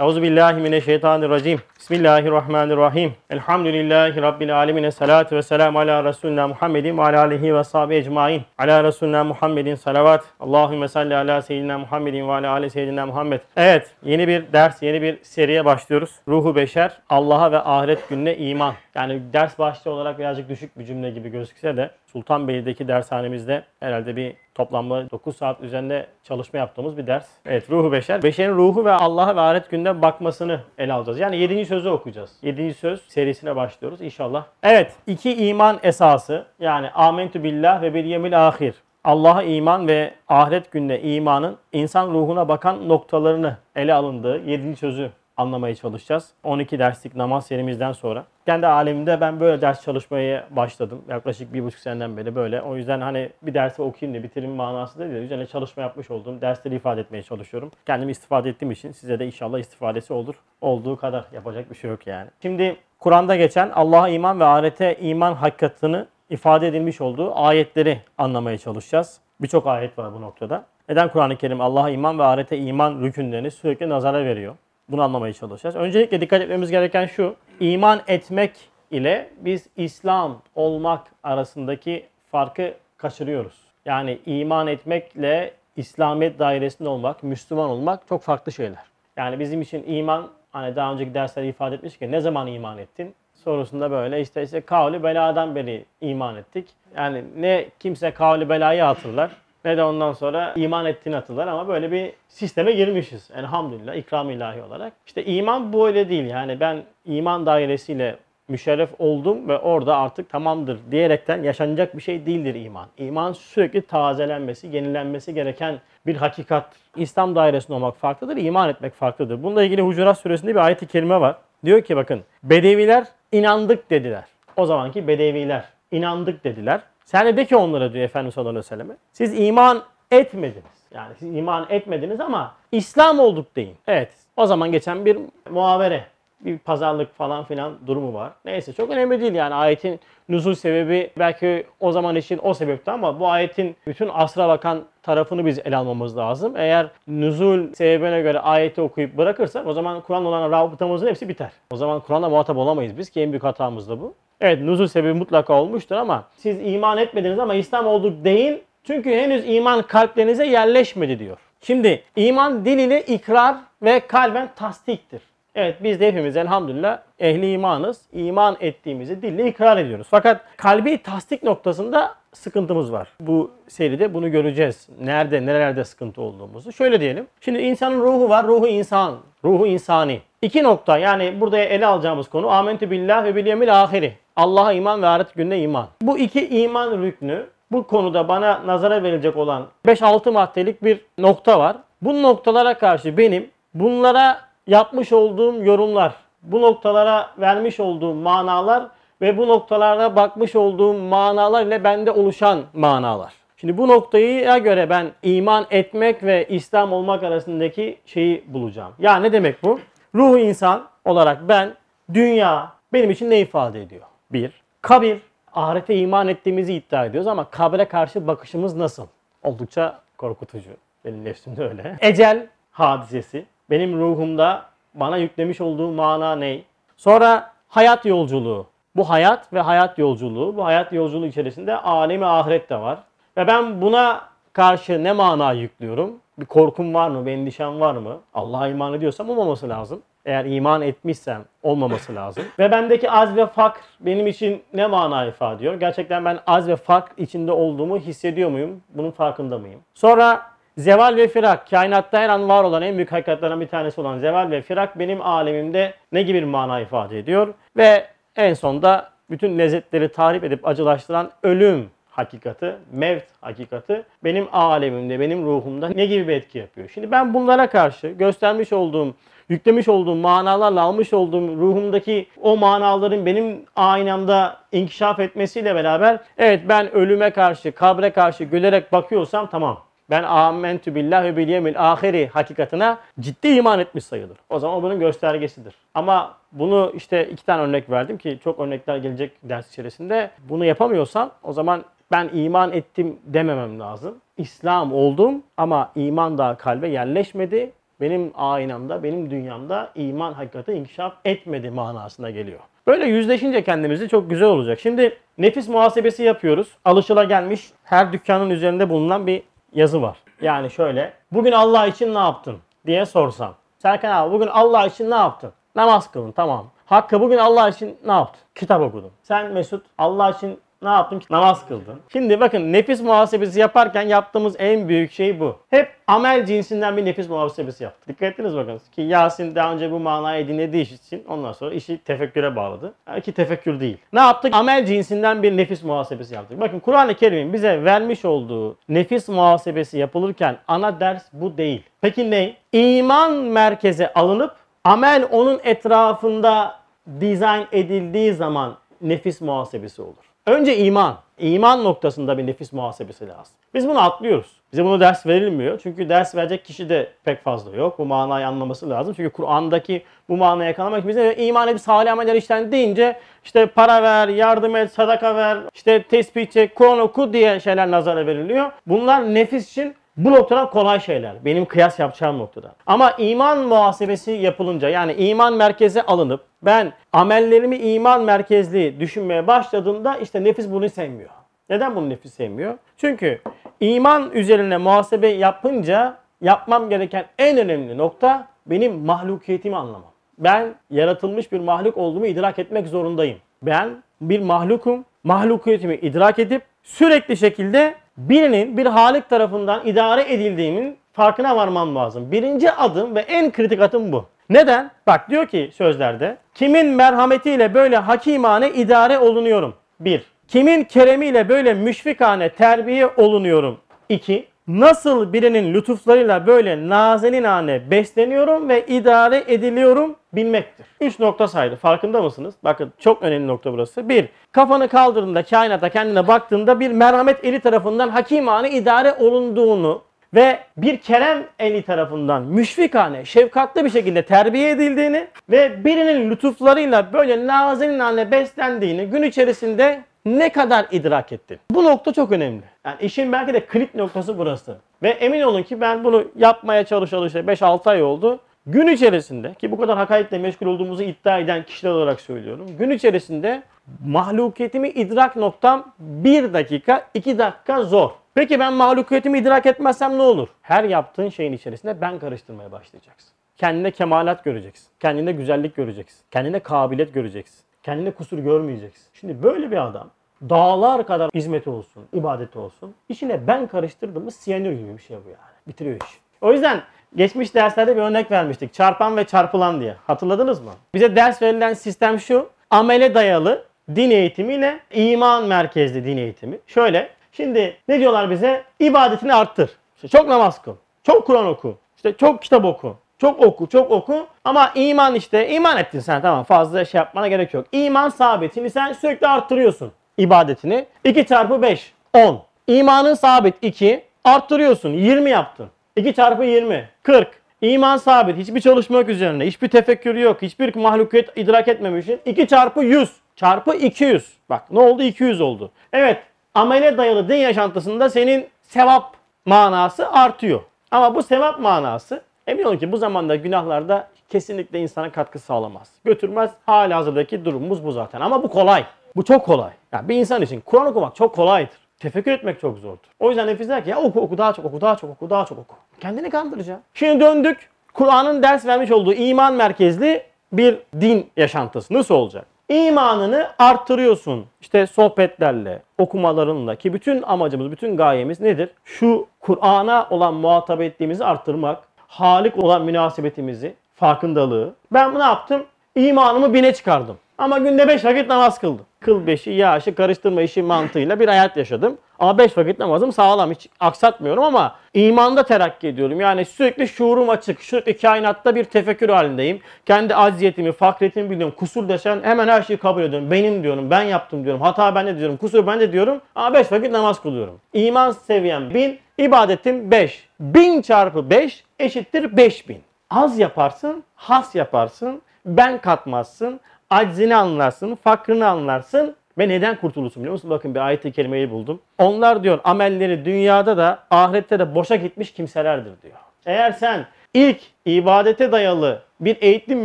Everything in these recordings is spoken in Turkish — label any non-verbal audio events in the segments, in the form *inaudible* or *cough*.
Euzu billahi mineşşeytanirracim. Bismillahirrahmanirrahim. Elhamdülillahi rabbil alamin. Salatu ve selamu ala resulina Muhammedin ve ala alihi ve sahbihi ecmaîn. Ala resulina Muhammedin salavat. Allahumme salli ala seyyidina Muhammedin ve ala ali seyyidina Muhammed. Evet, yeni bir ders, yeni bir seriye başlıyoruz. Ruhu beşer, Allah'a ve ahiret gününe iman. Yani ders başlığı olarak birazcık düşük bir cümle gibi gözükse de Sultanbeyli'deki dershanemizde herhalde bir toplamda 9 saat üzerinde çalışma yaptığımız bir ders. Evet ruhu beşer. Beşerin ruhu ve Allah'a ve ahiret gününe bakmasını ele alacağız. Yani 7. sözü okuyacağız. 7. söz serisine başlıyoruz inşallah. Evet iki iman esası yani amentü billah ve bil yemil ahir. Allah'a iman ve ahiret gününe imanın insan ruhuna bakan noktalarını ele alındığı 7. sözü anlamaya çalışacağız. 12 derslik namaz serimizden sonra. Kendi alemimde ben böyle ders çalışmaya başladım. Yaklaşık bir buçuk seneden beri böyle. O yüzden hani bir dersi okuyayım da bitireyim manası değil de üzerine çalışma yapmış olduğum dersleri ifade etmeye çalışıyorum. Kendimi istifade ettiğim için size de inşallah istifadesi olur. Olduğu kadar yapacak bir şey yok yani. Şimdi Kur'an'da geçen Allah'a iman ve ahirete iman hakikatini ifade edilmiş olduğu ayetleri anlamaya çalışacağız. Birçok ayet var bu noktada. Neden Kur'an-ı Kerim Allah'a iman ve ahirete iman rükünlerini sürekli nazara veriyor? Bunu anlamaya çalışacağız. Öncelikle dikkat etmemiz gereken şu. iman etmek ile biz İslam olmak arasındaki farkı kaçırıyoruz. Yani iman etmekle İslamiyet dairesinde olmak, Müslüman olmak çok farklı şeyler. Yani bizim için iman, hani daha önceki derslerde ifade etmiş ki ne zaman iman ettin? Sorusunda böyle işte işte kavli beladan beri iman ettik. Yani ne kimse kavli belayı hatırlar ne de ondan sonra iman ettiğini hatırlar ama böyle bir sisteme girmişiz. Elhamdülillah ikram ilahi olarak. İşte iman böyle değil yani ben iman dairesiyle müşerref oldum ve orada artık tamamdır diyerekten yaşanacak bir şey değildir iman. İman sürekli tazelenmesi, yenilenmesi gereken bir hakikat. İslam dairesinde olmak farklıdır, iman etmek farklıdır. Bununla ilgili Hucurat suresinde bir ayet-i kerime var. Diyor ki bakın Bedeviler inandık dediler. O zamanki Bedeviler inandık dediler. Sen de de ki onlara diyor Efendimiz sallallahu aleyhi ve selleme. Siz iman etmediniz. Yani siz iman etmediniz ama İslam olduk deyin. Evet o zaman geçen bir muhavere bir pazarlık falan filan durumu var. Neyse çok önemli değil yani ayetin nüzul sebebi belki o zaman için o sebepti ama bu ayetin bütün asra bakan tarafını biz ele almamız lazım. Eğer nüzul sebebine göre ayeti okuyup bırakırsak o zaman Kur'an olan rabıtamızın hepsi biter. O zaman Kur'an'la muhatap olamayız biz ki en büyük hatamız da bu. Evet nüzul sebebi mutlaka olmuştur ama siz iman etmediniz ama İslam olduk deyin. Çünkü henüz iman kalplerinize yerleşmedi diyor. Şimdi iman dil ile ikrar ve kalben tasdiktir. Evet biz de hepimiz elhamdülillah ehli imanız. İman ettiğimizi dille ikrar ediyoruz. Fakat kalbi tasdik noktasında sıkıntımız var. Bu seride bunu göreceğiz. Nerede, nerelerde sıkıntı olduğumuzu. Şöyle diyelim. Şimdi insanın ruhu var, ruhu insan, ruhu insani. İki nokta yani burada ele alacağımız konu amentü billah ve bil yemil ahiri. Allah'a iman ve ahiret gününe iman. Bu iki iman rüknü bu konuda bana nazara verilecek olan 5-6 maddelik bir nokta var. Bu noktalara karşı benim bunlara yapmış olduğum yorumlar, bu noktalara vermiş olduğum manalar ve bu noktalarda bakmış olduğum manalar ile bende oluşan manalar. Şimdi bu noktaya göre ben iman etmek ve İslam olmak arasındaki şeyi bulacağım. Ya ne demek bu? Ruh insan olarak ben, dünya benim için ne ifade ediyor? Bir, kabir, ahirete iman ettiğimizi iddia ediyoruz ama kabre karşı bakışımız nasıl? Oldukça korkutucu. Benim nefsimde öyle. Ecel hadisesi. Benim ruhumda bana yüklemiş olduğu mana ne? Sonra hayat yolculuğu. Bu hayat ve hayat yolculuğu. Bu hayat yolculuğu içerisinde alemi ahiret de var. Ve ben buna karşı ne mana yüklüyorum? Bir korkum var mı? Bir endişem var mı? Allah'a iman ediyorsam olmaması lazım. Eğer iman etmişsem olmaması lazım. Ve bendeki az ve fakr benim için ne mana ifade ediyor? Gerçekten ben az ve fakr içinde olduğumu hissediyor muyum? Bunun farkında mıyım? Sonra Zeval ve firak, kainatta her an var olan en büyük hakikatlerden bir tanesi olan zeval ve firak benim alemimde ne gibi bir mana ifade ediyor? Ve en sonda bütün lezzetleri tahrip edip acılaştıran ölüm hakikati, mevt hakikati benim alemimde, benim ruhumda ne gibi bir etki yapıyor? Şimdi ben bunlara karşı göstermiş olduğum, yüklemiş olduğum manalarla almış olduğum ruhumdaki o manaların benim aynamda inkişaf etmesiyle beraber evet ben ölüme karşı, kabre karşı gülerek bakıyorsam tamam ben amentü billah ve bil yemil ahiri hakikatine ciddi iman etmiş sayılır. O zaman o bunun göstergesidir. Ama bunu işte iki tane örnek verdim ki çok örnekler gelecek ders içerisinde. Bunu yapamıyorsam o zaman ben iman ettim dememem lazım. İslam oldum ama iman daha kalbe yerleşmedi. Benim aynamda, benim dünyamda iman hakikati inkişaf etmedi manasına geliyor. Böyle yüzleşince kendimizi çok güzel olacak. Şimdi nefis muhasebesi yapıyoruz. Alışılagelmiş her dükkanın üzerinde bulunan bir yazı var. Yani şöyle, bugün Allah için ne yaptın diye sorsam. Serkan abi bugün Allah için ne yaptın? Namaz kılın tamam. Hakkı bugün Allah için ne yaptın? Kitap okudum. Sen Mesut Allah için ne yaptın? Namaz kıldın. Şimdi bakın nefis muhasebesi yaparken yaptığımız en büyük şey bu. Hep amel cinsinden bir nefis muhasebesi yaptık. Dikkat ettiniz bakın ki Yasin daha önce bu manayı dinlediği için ondan sonra işi tefekküre bağladı. Yani ki tefekkür değil. Ne yaptık? Amel cinsinden bir nefis muhasebesi yaptık. Bakın Kur'an-ı Kerim'in bize vermiş olduğu nefis muhasebesi yapılırken ana ders bu değil. Peki ne? İman merkeze alınıp amel onun etrafında dizayn edildiği zaman nefis muhasebesi olur. Önce iman. İman noktasında bir nefis muhasebesi lazım. Biz bunu atlıyoruz. Bize bunu ders verilmiyor. Çünkü ders verecek kişi de pek fazla yok. Bu manayı anlaması lazım. Çünkü Kur'an'daki bu manayı yakalamak için bize iman edip salih ameller işten deyince işte para ver, yardım et, sadaka ver, işte tesbih çek, Kur'an oku diye şeyler nazara veriliyor. Bunlar nefis için bu noktadan kolay şeyler. Benim kıyas yapacağım noktada. Ama iman muhasebesi yapılınca yani iman merkeze alınıp ben amellerimi iman merkezli düşünmeye başladığımda işte nefis bunu sevmiyor. Neden bunu nefis sevmiyor? Çünkü iman üzerine muhasebe yapınca yapmam gereken en önemli nokta benim mahlukiyetimi anlamam. Ben yaratılmış bir mahluk olduğumu idrak etmek zorundayım. Ben bir mahlukum. Mahlukiyetimi idrak edip sürekli şekilde birinin bir halik tarafından idare edildiğimin farkına varmam lazım. Birinci adım ve en kritik adım bu. Neden? Bak diyor ki sözlerde kimin merhametiyle böyle hakimane idare olunuyorum. Bir. Kimin keremiyle böyle müşfikane terbiye olunuyorum. İki. Nasıl birinin lütuflarıyla böyle nazeninane besleniyorum ve idare ediliyorum bilmektir. Üç nokta saydı. Farkında mısınız? Bakın çok önemli nokta burası. Bir, kafanı kaldırdığında kainata kendine baktığında bir merhamet eli tarafından hakimane idare olunduğunu ve bir kerem eli tarafından müşfikane, şefkatli bir şekilde terbiye edildiğini ve birinin lütuflarıyla böyle nazeninane beslendiğini gün içerisinde ne kadar idrak ettin? Bu nokta çok önemli. Yani işin belki de kilit noktası burası. Ve emin olun ki ben bunu yapmaya çalışalı işte 5-6 ay oldu. Gün içerisinde ki bu kadar hakaretle meşgul olduğumuzu iddia eden kişiler olarak söylüyorum. Gün içerisinde mahlukiyetimi idrak noktam 1 dakika 2 dakika zor. Peki ben mahlukiyetimi idrak etmezsem ne olur? Her yaptığın şeyin içerisinde ben karıştırmaya başlayacaksın. Kendine kemalat göreceksin. Kendine güzellik göreceksin. Kendine kabiliyet göreceksin. Kendine kusur görmeyeceksin. Şimdi böyle bir adam dağlar kadar hizmeti olsun, ibadeti olsun. İçine ben karıştırdım mı siyanür gibi bir şey bu yani. Bitiriyor işi. O yüzden geçmiş derslerde bir örnek vermiştik. Çarpan ve çarpılan diye. Hatırladınız mı? Bize ders verilen sistem şu. Amele dayalı din eğitimiyle iman merkezli din eğitimi. Şöyle. Şimdi ne diyorlar bize? İbadetini arttır. İşte çok namaz kıl. Çok Kur'an oku. İşte çok kitap oku. Çok oku, çok oku. Ama iman işte, iman ettin sen tamam fazla şey yapmana gerek yok. İman sabit. Şimdi sen sürekli arttırıyorsun ibadetini. 2 çarpı 5, 10. İmanın sabit 2, arttırıyorsun 20 yaptın. 2 çarpı 20, 40. İman sabit, hiçbir çalışma yok üzerine, hiçbir tefekkür yok, hiçbir mahlukiyet idrak etmemişsin. 2 çarpı 100, çarpı 200. Bak ne oldu? 200 oldu. Evet, amele dayalı din yaşantısında senin sevap manası artıyor. Ama bu sevap manası emin olun ki bu zamanda günahlarda kesinlikle insana katkı sağlamaz. Götürmez. Hala hazırdaki durumumuz bu zaten. Ama bu kolay. Bu çok kolay. Yani bir insan için Kur'an okumak çok kolaydır. Tefekkür etmek çok zordur. O yüzden nefis der ki ya oku oku daha çok oku daha çok oku daha çok oku. Kendini kandıracaksın. Şimdi döndük. Kur'an'ın ders vermiş olduğu iman merkezli bir din yaşantısı. Nasıl olacak? İmanını arttırıyorsun. İşte sohbetlerle, okumalarınla ki bütün amacımız, bütün gayemiz nedir? Şu Kur'an'a olan muhatap ettiğimizi arttırmak, halik olan münasebetimizi, farkındalığı. Ben ne yaptım? İmanımı bine çıkardım. Ama günde 5 vakit namaz kıldım. Kıl beşi, yaşı, karıştırma işi mantığıyla bir hayat yaşadım. Ama 5 vakit namazım sağlam. Hiç aksatmıyorum ama imanda terakki ediyorum. Yani sürekli şuurum açık. Sürekli kainatta bir tefekkür halindeyim. Kendi acziyetimi, fakretimi biliyorum. Kusur desen hemen her şeyi kabul ediyorum. Benim diyorum, ben yaptım diyorum. Hata bende diyorum, kusur bende diyorum. Ama 5 vakit namaz kılıyorum. İman seviyem 1000, ibadetim 5. 1000 çarpı 5 eşittir 5000. Az yaparsın, has yaparsın, ben katmazsın, aczini anlarsın, fakrını anlarsın ve neden kurtulursun biliyor musun? Bakın bir ayet-i kerimeyi buldum. Onlar diyor amelleri dünyada da ahirette de boşa gitmiş kimselerdir diyor. Eğer sen ilk ibadete dayalı bir eğitim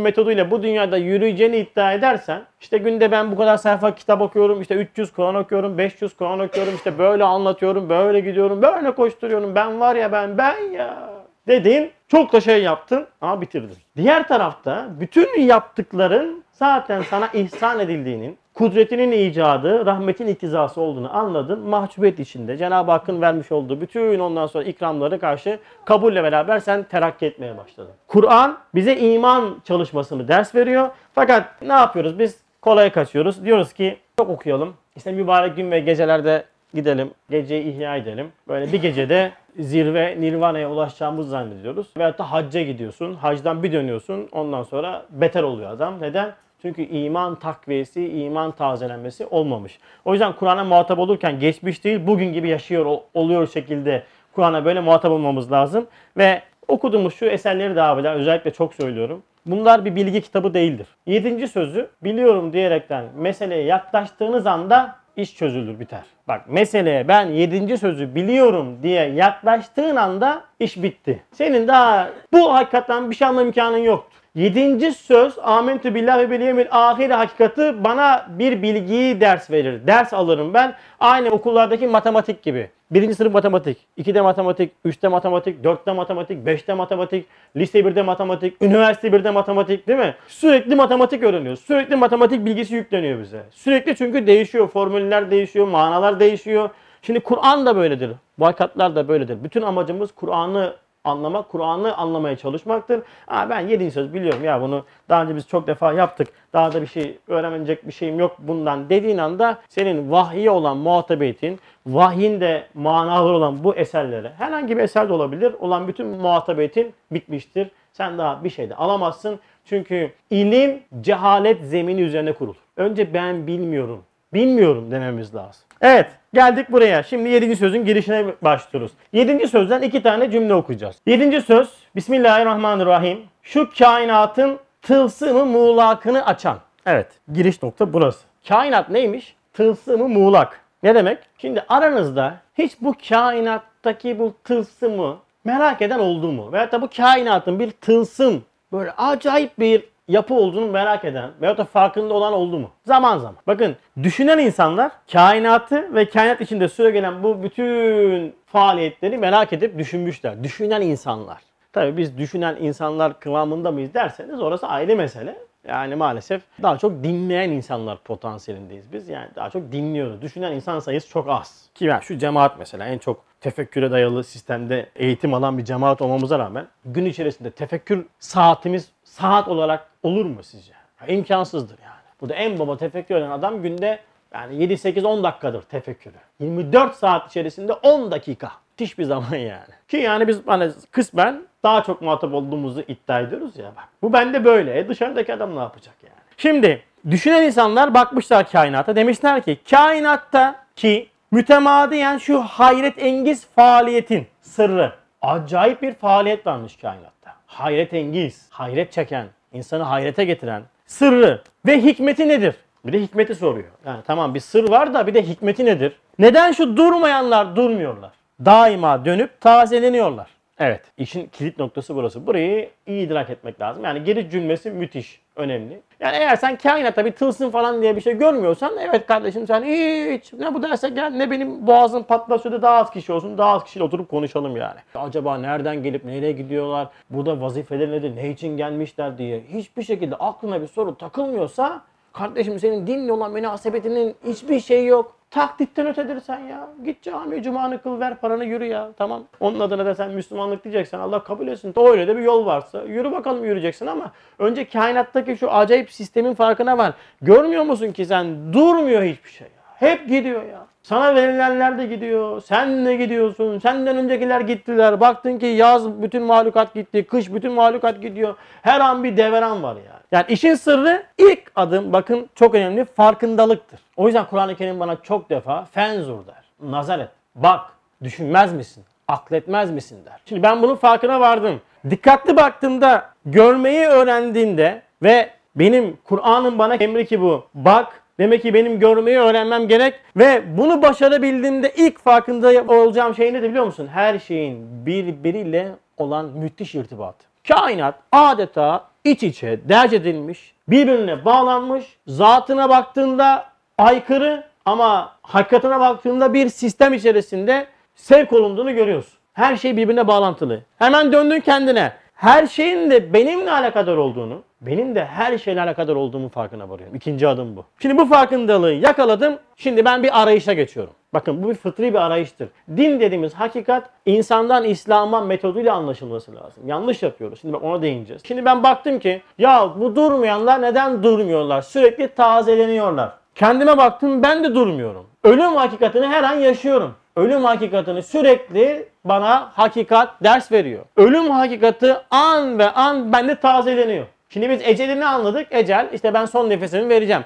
metoduyla bu dünyada yürüyeceğini iddia edersen işte günde ben bu kadar sayfa kitap okuyorum işte 300 Kur'an okuyorum 500 Kur'an okuyorum işte böyle anlatıyorum böyle gidiyorum böyle koşturuyorum ben var ya ben ben ya dedin çok da şey yaptın ama bitirdin. Diğer tarafta bütün yaptıkların zaten sana ihsan edildiğinin kudretinin icadı, rahmetin iktizası olduğunu anladın. Mahcubiyet içinde Cenab-ı Hakk'ın vermiş olduğu bütün ondan sonra ikramları karşı kabulle beraber sen terakki etmeye başladın. Kur'an bize iman çalışmasını ders veriyor. Fakat ne yapıyoruz? Biz kolaya kaçıyoruz. Diyoruz ki çok okuyalım. İşte mübarek gün ve gecelerde gidelim. Geceyi ihya edelim. Böyle bir gecede zirve nirvana'ya ulaşacağımızı zannediyoruz. Veyahut da hacca gidiyorsun. Hacdan bir dönüyorsun. Ondan sonra beter oluyor adam. Neden? Çünkü iman takviyesi, iman tazelenmesi olmamış. O yüzden Kur'an'a muhatap olurken geçmiş değil, bugün gibi yaşıyor ol- oluyor şekilde Kur'an'a böyle muhatap olmamız lazım. Ve okuduğumuz şu eserleri de abiler özellikle çok söylüyorum. Bunlar bir bilgi kitabı değildir. Yedinci sözü biliyorum diyerekten meseleye yaklaştığınız anda iş çözülür biter. Bak meseleye ben yedinci sözü biliyorum diye yaklaştığın anda iş bitti. Senin daha bu hakikaten bir şey anlama imkanın yoktur. Yedinci söz amentü billahi ve bil yevmil ahir hakikati bana bir bilgiyi ders verir. Ders alırım ben. Aynı okullardaki matematik gibi. Birinci sınıf matematik, ikide matematik, üçte matematik, dörtte matematik, beşte matematik, lise birde matematik, üniversite birde matematik değil mi? Sürekli matematik öğreniyoruz. Sürekli matematik bilgisi yükleniyor bize. Sürekli çünkü değişiyor. Formüller değişiyor, manalar değişiyor. Şimdi Kur'an da böyledir. Bu hakikatler de böyledir. Bütün amacımız Kur'an'ı anlamak, Kur'an'ı anlamaya çalışmaktır. Ha, ben yedinci söz biliyorum ya bunu daha önce biz çok defa yaptık. Daha da bir şey öğrenecek bir şeyim yok bundan dediğin anda senin vahye olan muhatabetin, vahyin de manalı olan bu eserlere herhangi bir eser de olabilir olan bütün muhatabetin bitmiştir. Sen daha bir şey de alamazsın. Çünkü ilim cehalet zemini üzerine kurulur. Önce ben bilmiyorum bilmiyorum dememiz lazım. Evet geldik buraya. Şimdi 7. sözün girişine başlıyoruz. 7. sözden iki tane cümle okuyacağız. 7. söz Bismillahirrahmanirrahim. Şu kainatın tılsımı muğlakını açan. Evet giriş nokta burası. Kainat neymiş? Tılsımı muğlak. Ne demek? Şimdi aranızda hiç bu kainattaki bu tılsımı merak eden oldu mu? Veyahut da bu kainatın bir tılsım böyle acayip bir yapı olduğunu merak eden veyahut da farkında olan oldu mu? Zaman zaman. Bakın düşünen insanlar kainatı ve kainat içinde süre gelen bu bütün faaliyetleri merak edip düşünmüşler. Düşünen insanlar. Tabii biz düşünen insanlar kıvamında mıyız derseniz orası ayrı mesele. Yani maalesef daha çok dinleyen insanlar potansiyelindeyiz biz. Yani daha çok dinliyoruz. Düşünen insan sayısı çok az. Ki ben şu cemaat mesela en çok tefekküre dayalı sistemde eğitim alan bir cemaat olmamıza rağmen gün içerisinde tefekkür saatimiz saat olarak olur mu sizce? Ya, imkansızdır yani. Burada en baba tefekkür eden adam günde yani 7 8 10 dakikadır tefekkürü. 24 saat içerisinde 10 dakika. Müthiş bir zaman yani. Ki yani biz hani kısmen daha çok muhatap olduğumuzu iddia ediyoruz ya bak. Bu bende böyle. E dışarıdaki adam ne yapacak yani? Şimdi düşünen insanlar bakmışlar kainata. Demişler ki kainatta ki mütemadiyen şu hayret engiz faaliyetin sırrı. Acayip bir faaliyet varmış kainatta. Hayret engiz, hayret çeken, insanı hayrete getiren sırrı ve hikmeti nedir? Bir de hikmeti soruyor. Yani tamam bir sır var da bir de hikmeti nedir? Neden şu durmayanlar durmuyorlar? Daima dönüp tazeleniyorlar. Evet, işin kilit noktası burası. Burayı iyi idrak etmek lazım. Yani geri cümlesi müthiş, önemli. Yani eğer sen kainatta bir tılsım falan diye bir şey görmüyorsan evet kardeşim sen hiç ne bu derse gel ne benim boğazım patlasıyor da daha az kişi olsun daha az kişiyle oturup konuşalım yani. Acaba nereden gelip nereye gidiyorlar? Burada vazifeleri nedir? Ne için gelmişler diye hiçbir şekilde aklına bir soru takılmıyorsa kardeşim senin dinle olan münasebetinin hiçbir şey yok. Taklitten ötedir sen ya. Git camiye cumanı kıl ver paranı yürü ya. Tamam. Onun adına da sen Müslümanlık diyeceksen Allah kabul etsin. Öyle de bir yol varsa yürü bakalım yürüyeceksin ama önce kainattaki şu acayip sistemin farkına var. Görmüyor musun ki sen durmuyor hiçbir şey ya. Hep gidiyor ya. Sana verilenler de gidiyor. Sen de gidiyorsun. Senden öncekiler gittiler. Baktın ki yaz bütün mahlukat gitti. Kış bütün mahlukat gidiyor. Her an bir deveran var yani. Yani işin sırrı ilk adım bakın çok önemli farkındalıktır. O yüzden Kur'an-ı Kerim bana çok defa fenzur der. Nazar et. Bak. Düşünmez misin? Akletmez misin der. Şimdi ben bunun farkına vardım. Dikkatli baktığımda görmeyi öğrendiğimde ve benim Kur'an'ın bana emri ki bu. Bak Demek ki benim görmeyi öğrenmem gerek ve bunu başarabildiğimde ilk farkında olacağım şey nedir biliyor musun? Her şeyin birbiriyle olan müthiş irtibatı. Kainat adeta iç içe derc edilmiş, birbirine bağlanmış, zatına baktığında aykırı ama hakikatine baktığında bir sistem içerisinde sevk olunduğunu görüyorsun. Her şey birbirine bağlantılı. Hemen döndün kendine. Her şeyin de benimle alakadar olduğunu, benim de her şeyle alakadar olduğumu farkına varıyorum. İkinci adım bu. Şimdi bu farkındalığı yakaladım. Şimdi ben bir arayışa geçiyorum. Bakın bu bir fıtri bir arayıştır. Din dediğimiz hakikat insandan İslam'a metoduyla anlaşılması lazım. Yanlış yapıyoruz. Şimdi bak ona değineceğiz. Şimdi ben baktım ki ya bu durmayanlar neden durmuyorlar? Sürekli tazeleniyorlar. Kendime baktım ben de durmuyorum. Ölüm hakikatini her an yaşıyorum. Ölüm hakikatini sürekli bana hakikat ders veriyor. Ölüm hakikati an ve an bende tazeleniyor. Şimdi biz ecelini anladık. Ecel işte ben son nefesimi vereceğim.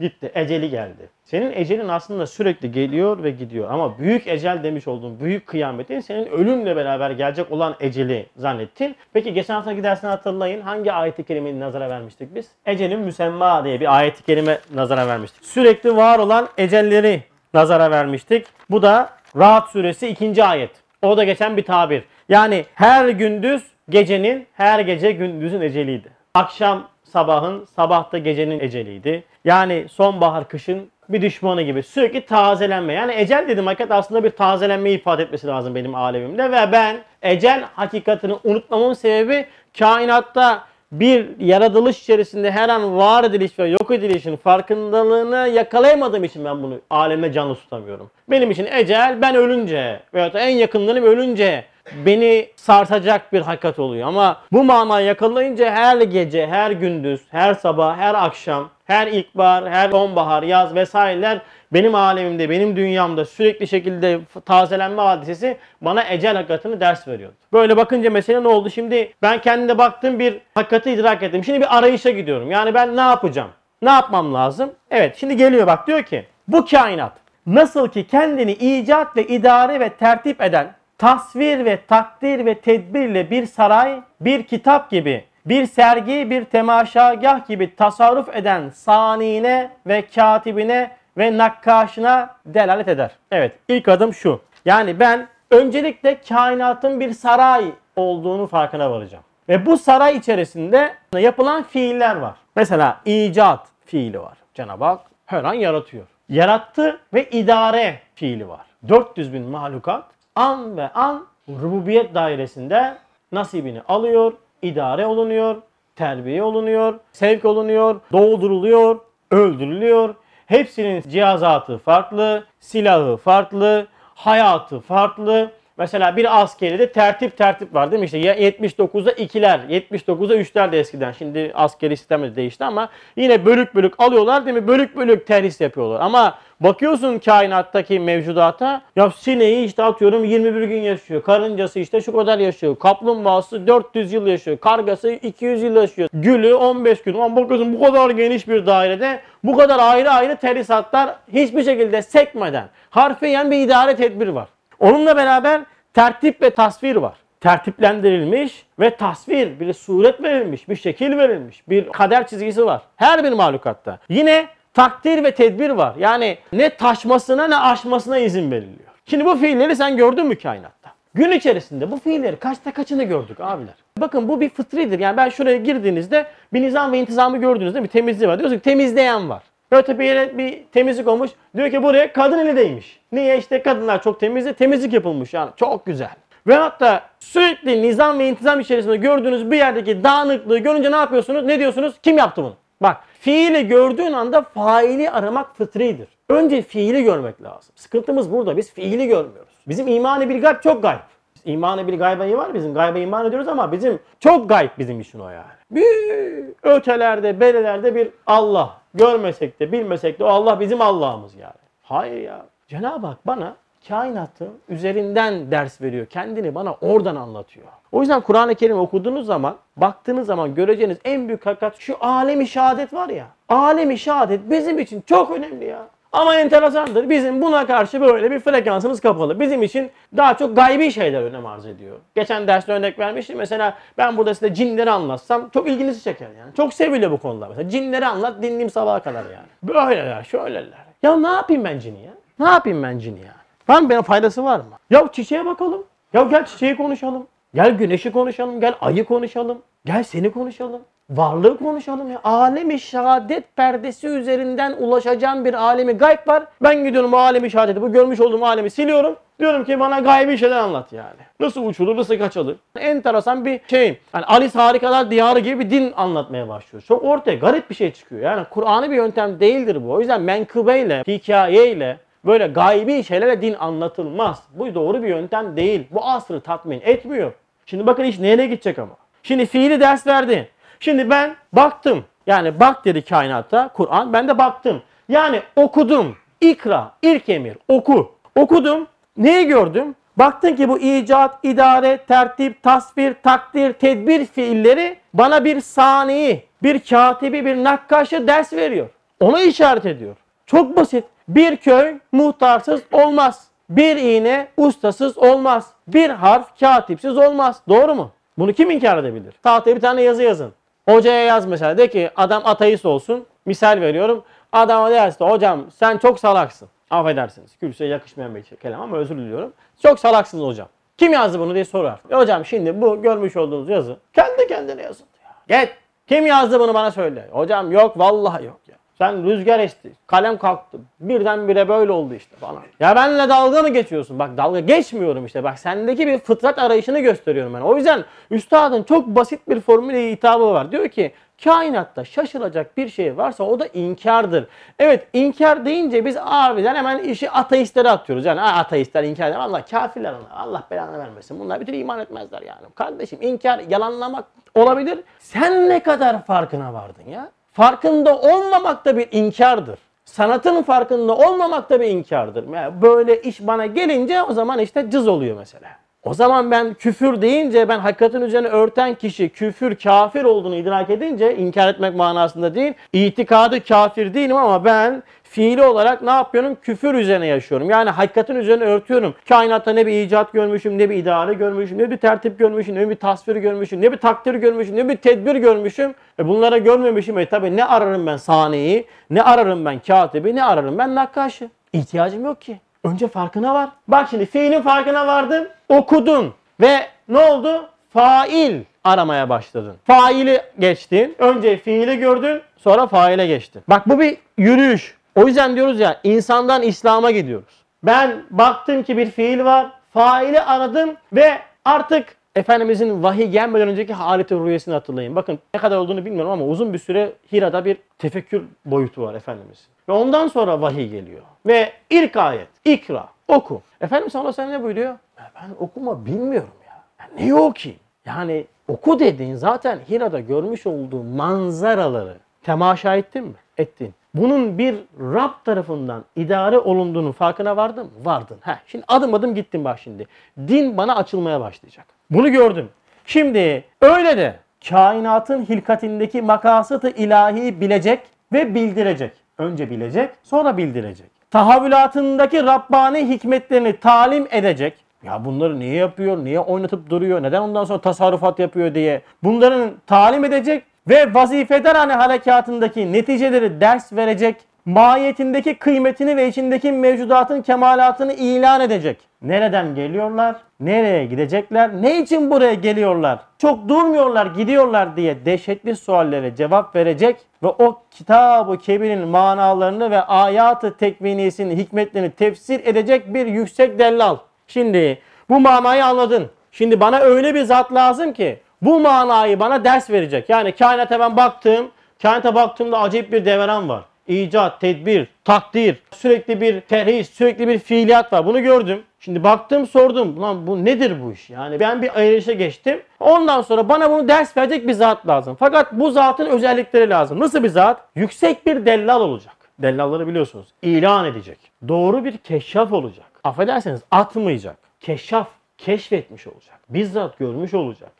Gitti. Eceli geldi. Senin ecelin aslında sürekli geliyor ve gidiyor. Ama büyük ecel demiş olduğun büyük kıyametin senin ölümle beraber gelecek olan eceli zannettin. Peki geçen hafta gidersen hatırlayın. Hangi ayet-i kerimeyi nazara vermiştik biz? Ecelin müsemma diye bir ayet-i kerime nazara vermiştik. Sürekli var olan ecelleri nazara vermiştik. Bu da Rahat suresi 2. ayet. O da geçen bir tabir. Yani her gündüz gecenin, her gece gündüzün eceliydi. Akşam sabahın, sabah da gecenin eceliydi. Yani sonbahar kışın bir düşmanı gibi sürekli tazelenme. Yani ecel dedim hakikat aslında bir tazelenmeyi ifade etmesi lazım benim alemimde ve ben ecel hakikatini unutmamın sebebi kainatta bir yaratılış içerisinde her an var ediliş ve yok edilişin farkındalığını yakalayamadığım için ben bunu alemde canlı tutamıyorum. Benim için ecel ben ölünce veyahut da en yakınlarım ölünce beni sarsacak bir hakikat oluyor. Ama bu manayı yakalayınca her gece, her gündüz, her sabah, her akşam, her ilkbahar, her sonbahar, yaz vesaireler benim alemimde, benim dünyamda sürekli şekilde tazelenme hadisesi bana ecel hakikatini ders veriyordu. Böyle bakınca mesele ne oldu? Şimdi ben kendime baktım bir hakikati idrak ettim. Şimdi bir arayışa gidiyorum. Yani ben ne yapacağım? Ne yapmam lazım? Evet şimdi geliyor bak diyor ki bu kainat nasıl ki kendini icat ve idare ve tertip eden tasvir ve takdir ve tedbirle bir saray, bir kitap gibi, bir sergi, bir temaşagah gibi tasarruf eden sanine ve katibine ve nakkaşına delalet eder. Evet ilk adım şu. Yani ben öncelikle kainatın bir saray olduğunu farkına varacağım. Ve bu saray içerisinde yapılan fiiller var. Mesela icat fiili var. Cenab-ı Hak her an yaratıyor. Yarattı ve idare fiili var. 400 bin mahlukat an ve an rububiyet dairesinde nasibini alıyor, idare olunuyor, terbiye olunuyor, sevk olunuyor, doğduruluyor, öldürülüyor. Hepsinin cihazatı farklı, silahı farklı, hayatı farklı. Mesela bir askeri de tertip tertip var değil mi? İşte 79'a 2'ler, 79'a 3'ler de eskiden. Şimdi askeri sistem de değişti ama yine bölük bölük alıyorlar değil mi? Bölük bölük terhis yapıyorlar. Ama bakıyorsun kainattaki mevcudata ya sineği işte atıyorum 21 gün yaşıyor. Karıncası işte şu kadar yaşıyor. Kaplumbağası 400 yıl yaşıyor. Kargası 200 yıl yaşıyor. Gülü 15 gün. Ama bakıyorsun bu kadar geniş bir dairede bu kadar ayrı ayrı terhisatlar hiçbir şekilde sekmeden harfiyen bir idare tedbir var. Onunla beraber tertip ve tasvir var. Tertiplendirilmiş ve tasvir, bir suret verilmiş, bir şekil verilmiş, bir kader çizgisi var. Her bir mahlukatta. Yine takdir ve tedbir var. Yani ne taşmasına ne aşmasına izin veriliyor. Şimdi bu fiilleri sen gördün mü kainatta? Gün içerisinde bu fiilleri kaçta kaçını gördük abiler? Bakın bu bir fıtridir. Yani ben şuraya girdiğinizde bir nizam ve intizamı gördüğünüzde bir temizliği var. Diyorsun ki temizleyen var. Böyle bir yere bir temizlik olmuş. Diyor ki buraya kadın eli değmiş. Niye? işte kadınlar çok temizdi. Temizlik yapılmış yani. Çok güzel. Ve hatta sürekli nizam ve intizam içerisinde gördüğünüz bir yerdeki dağınıklığı görünce ne yapıyorsunuz? Ne diyorsunuz? Kim yaptı bunu? Bak fiili gördüğün anda faili aramak fıtridir. Önce fiili görmek lazım. Sıkıntımız burada. Biz fiili görmüyoruz. Bizim imanı bil gayb çok gayb. İmanı bil gayba var bizim. Gayba iman ediyoruz ama bizim çok gayb bizim işin o yani. Bir ötelerde, belelerde bir Allah. Görmesek de bilmesek de o Allah bizim Allah'ımız yani. Hayır ya. Cenab-ı Hak bana kainatın üzerinden ders veriyor. Kendini bana oradan anlatıyor. O yüzden Kur'an-ı Kerim okuduğunuz zaman, baktığınız zaman göreceğiniz en büyük hakikat şu alemi şehadet var ya. Alemi şehadet bizim için çok önemli ya. Ama enteresandır. Bizim buna karşı böyle bir frekansımız kapalı. Bizim için daha çok gaybi şeyler önem arz ediyor. Geçen derste örnek vermiştim. Mesela ben burada size cinleri anlatsam çok ilginizi çeker yani. Çok seviliyor bu konular. Mesela cinleri anlat dinleyeyim sabaha kadar yani. Böyleler, şöyleler. Ya ne yapayım ben cini ya? Ne yapayım ben cini ya? Var bana faydası var mı? Ya çiçeğe bakalım. Ya gel çiçeği konuşalım. Gel güneşi konuşalım, gel ayı konuşalım, gel seni konuşalım. Varlığı konuşalım ya. Alemi şehadet perdesi üzerinden ulaşacağım bir alemi gayb var. Ben gidiyorum o alemi şehadeti, bu görmüş olduğum alemi siliyorum. Diyorum ki bana gaybi şeyler anlat yani. Nasıl uçulur, nasıl kaçılır? Enteresan bir şey. Yani Alice Harikalar Diyarı gibi bir din anlatmaya başlıyor. Çok ortaya garip bir şey çıkıyor. Yani Kur'an'ı bir yöntem değildir bu. O yüzden menkıbeyle, hikayeyle, böyle gaybi şeylerle din anlatılmaz. Bu doğru bir yöntem değil. Bu asrı tatmin etmiyor. Şimdi bakın iş nereye gidecek ama. Şimdi fiili ders verdi. Şimdi ben baktım. Yani bak dedi kainatta Kur'an. Ben de baktım. Yani okudum. İkra, ilk emir, oku. Okudum. Neyi gördüm? Baktın ki bu icat, idare, tertip, tasvir, takdir, tedbir fiilleri bana bir saniyi, bir katibi, bir nakkaşı ders veriyor. Ona işaret ediyor. Çok basit. Bir köy muhtarsız olmaz. Bir iğne ustasız olmaz. Bir harf katipsiz olmaz. Doğru mu? Bunu kim inkar edebilir? Tahtaya bir tane yazı yazın. Hocaya yaz mesela. De ki adam ateist olsun. Misal veriyorum. Adama dersin hocam sen çok salaksın. Affedersiniz. Kürsüye yakışmayan bir kelam ama özür diliyorum. Çok salaksınız hocam. Kim yazdı bunu diye sorar. E hocam şimdi bu görmüş olduğunuz yazı kendi kendine yazıldı ya. Gel. Kim yazdı bunu bana söyle. Hocam yok vallahi yok. Sen rüzgar esti. Kalem kalktı. Birdenbire böyle oldu işte falan. Ya benimle dalga mı geçiyorsun? Bak dalga geçmiyorum işte. Bak sendeki bir fıtrat arayışını gösteriyorum ben. O yüzden üstadın çok basit bir formüle hitabı var. Diyor ki kainatta şaşılacak bir şey varsa o da inkardır. Evet inkar deyince biz abiden hemen işi ateistlere atıyoruz. Yani "Aa, ateistler inkar eder. Allah kafirler onlar. Allah belanı vermesin. Bunlar bir türlü iman etmezler yani. Kardeşim inkar yalanlamak olabilir. Sen ne kadar farkına vardın ya? Farkında olmamak da bir inkardır. Sanatın farkında olmamak da bir inkardır. Yani böyle iş bana gelince o zaman işte cız oluyor mesela. O zaman ben küfür deyince ben hakikatin üzerine örten kişi küfür kafir olduğunu idrak edince inkar etmek manasında değil. itikadı kafir değilim ama ben fiili olarak ne yapıyorum? Küfür üzerine yaşıyorum. Yani hakikatin üzerine örtüyorum. Kainatta ne bir icat görmüşüm, ne bir idare görmüşüm, ne bir tertip görmüşüm, ne bir tasvir görmüşüm, ne bir takdir görmüşüm, ne bir tedbir görmüşüm. E bunlara görmemişim. E tabi ne ararım ben saniyi, ne ararım ben katibi, ne ararım ben nakkaşı. İhtiyacım yok ki. Önce farkına var. Bak şimdi fiilin farkına vardın, okudun ve ne oldu? Fail aramaya başladın. Faili geçtin. Önce fiili gördün, sonra faile geçtin. Bak bu bir yürüyüş. O yüzden diyoruz ya insandan İslam'a gidiyoruz. Ben baktım ki bir fiil var, faili aradım ve artık Efendimizin vahiy gelmeden önceki haleti rüyesini hatırlayın. Bakın ne kadar olduğunu bilmiyorum ama uzun bir süre Hira'da bir tefekkür boyutu var Efendimiz. Ve ondan sonra vahiy geliyor. Ve ilk ayet, ikra, oku. Efendimiz sallallahu aleyhi ve sellem ne buyuruyor? Ya ben okuma bilmiyorum ya. ya neyi okuyayım? Yani oku dediğin zaten Hira'da görmüş olduğu manzaraları temaşa ettin mi? Ettin. Bunun bir Rab tarafından idare olunduğunun farkına vardın mı? Vardın. Heh, şimdi adım adım gittim bak şimdi. Din bana açılmaya başlayacak. Bunu gördüm. Şimdi öyle de kainatın hilkatindeki makasıtı ilahi bilecek ve bildirecek. Önce bilecek, sonra bildirecek. Tahavülatındaki Rabbani hikmetlerini talim edecek. Ya bunları niye yapıyor, niye oynatıp duruyor, neden ondan sonra tasarrufat yapıyor diye. Bunların talim edecek ve vazifedarane harekatındaki neticeleri ders verecek. Mahiyetindeki kıymetini ve içindeki mevcudatın kemalatını ilan edecek. Nereden geliyorlar? Nereye gidecekler? Ne için buraya geliyorlar? Çok durmuyorlar, gidiyorlar diye dehşetli suallere cevap verecek ve o kitab-ı kebirin manalarını ve ayatı tekvinisinin hikmetlerini tefsir edecek bir yüksek dellal. Şimdi bu manayı anladın. Şimdi bana öyle bir zat lazım ki bu manayı bana ders verecek. Yani kainata ben baktım. Kainata baktığımda acayip bir devran var. İcat, tedbir, takdir, sürekli bir terhis, sürekli bir fiiliyat var. Bunu gördüm. Şimdi baktım sordum. Lan bu nedir bu iş? Yani ben bir ayrışa geçtim. Ondan sonra bana bunu ders verecek bir zat lazım. Fakat bu zatın özellikleri lazım. Nasıl bir zat? Yüksek bir dellal olacak. Dellalları biliyorsunuz. İlan edecek. Doğru bir keşşaf olacak. Affederseniz atmayacak. Keşşaf, keşfetmiş olacak. Bizzat görmüş olacak.